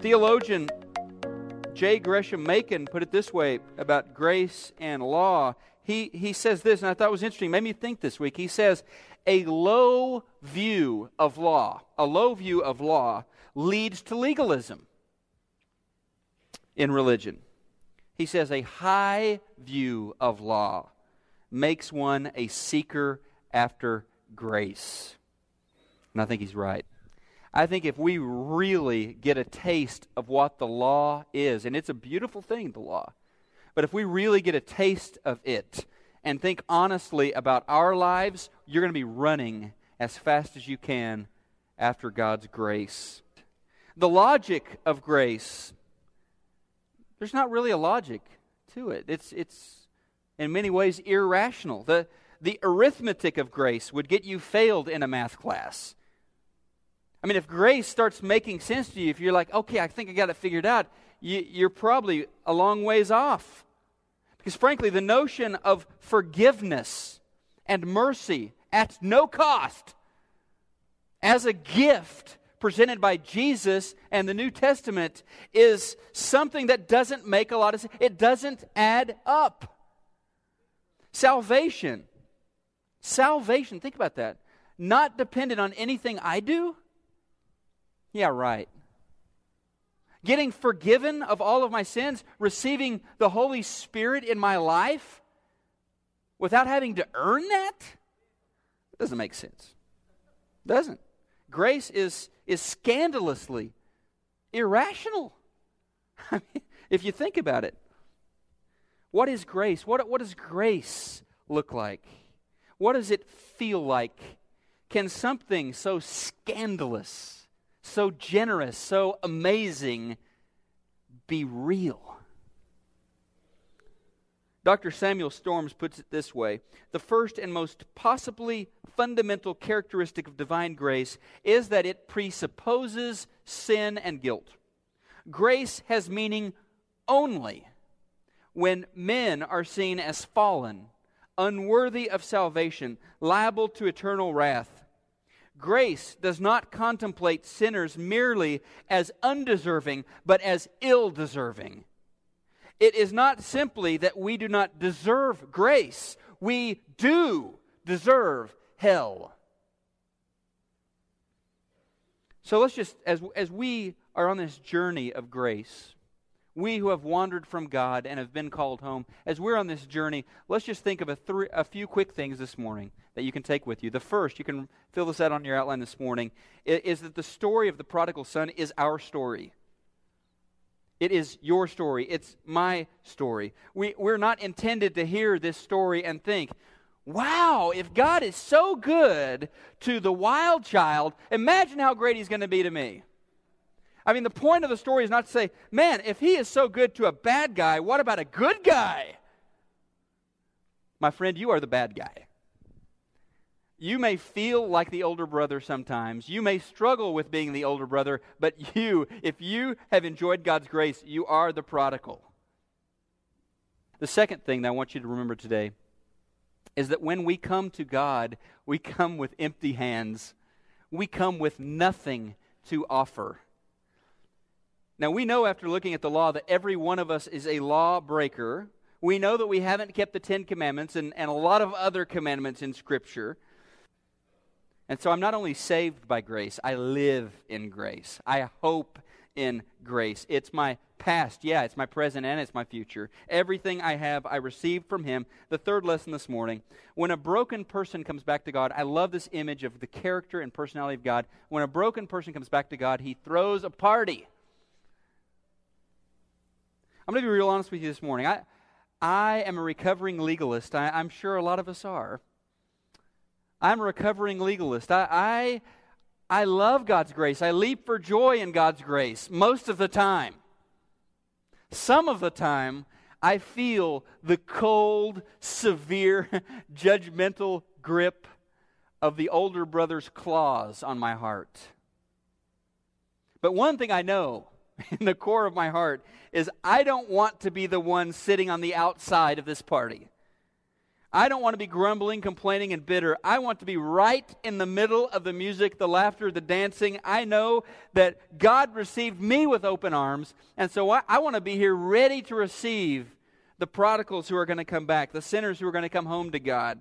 Theologian J. Gresham Machen put it this way about grace and law. He, he says this, and I thought it was interesting, made me think this week. He says, a low view of law, a low view of law leads to legalism in religion. He says a high view of law makes one a seeker after grace. And I think he's right. I think if we really get a taste of what the law is, and it's a beautiful thing, the law, but if we really get a taste of it and think honestly about our lives, you're going to be running as fast as you can after God's grace. The logic of grace, there's not really a logic to it. It's, it's in many ways irrational. The, the arithmetic of grace would get you failed in a math class. I mean, if grace starts making sense to you, if you're like, okay, I think I got it figured out, you, you're probably a long ways off. Because frankly, the notion of forgiveness and mercy at no cost as a gift presented by Jesus and the New Testament is something that doesn't make a lot of sense. It doesn't add up. Salvation, salvation, think about that, not dependent on anything I do. Yeah, right getting forgiven of all of my sins, receiving the Holy Spirit in my life without having to earn that? It doesn't make sense. It doesn't. Grace is, is scandalously irrational. I mean, if you think about it, what is grace? What, what does grace look like? What does it feel like? Can something so scandalous so generous, so amazing, be real. Dr. Samuel Storms puts it this way The first and most possibly fundamental characteristic of divine grace is that it presupposes sin and guilt. Grace has meaning only when men are seen as fallen, unworthy of salvation, liable to eternal wrath. Grace does not contemplate sinners merely as undeserving, but as ill deserving. It is not simply that we do not deserve grace, we do deserve hell. So let's just, as, as we are on this journey of grace, we who have wandered from God and have been called home, as we're on this journey, let's just think of a, th- a few quick things this morning that you can take with you. The first, you can fill this out on your outline this morning, is that the story of the prodigal son is our story. It is your story. It's my story. We, we're not intended to hear this story and think, wow, if God is so good to the wild child, imagine how great he's going to be to me. I mean, the point of the story is not to say, man, if he is so good to a bad guy, what about a good guy? My friend, you are the bad guy. You may feel like the older brother sometimes. You may struggle with being the older brother, but you, if you have enjoyed God's grace, you are the prodigal. The second thing that I want you to remember today is that when we come to God, we come with empty hands. We come with nothing to offer. Now, we know after looking at the law that every one of us is a lawbreaker. We know that we haven't kept the Ten Commandments and, and a lot of other commandments in Scripture. And so I'm not only saved by grace, I live in grace. I hope in grace. It's my past, yeah, it's my present, and it's my future. Everything I have, I received from Him. The third lesson this morning when a broken person comes back to God, I love this image of the character and personality of God. When a broken person comes back to God, He throws a party. I'm going to be real honest with you this morning. I, I am a recovering legalist. I, I'm sure a lot of us are. I'm a recovering legalist. I, I, I love God's grace. I leap for joy in God's grace most of the time. Some of the time, I feel the cold, severe, judgmental grip of the older brother's claws on my heart. But one thing I know in the core of my heart is I don't want to be the one sitting on the outside of this party. I don't want to be grumbling, complaining, and bitter. I want to be right in the middle of the music, the laughter, the dancing. I know that God received me with open arms, and so I, I want to be here ready to receive the prodigals who are going to come back, the sinners who are going to come home to God.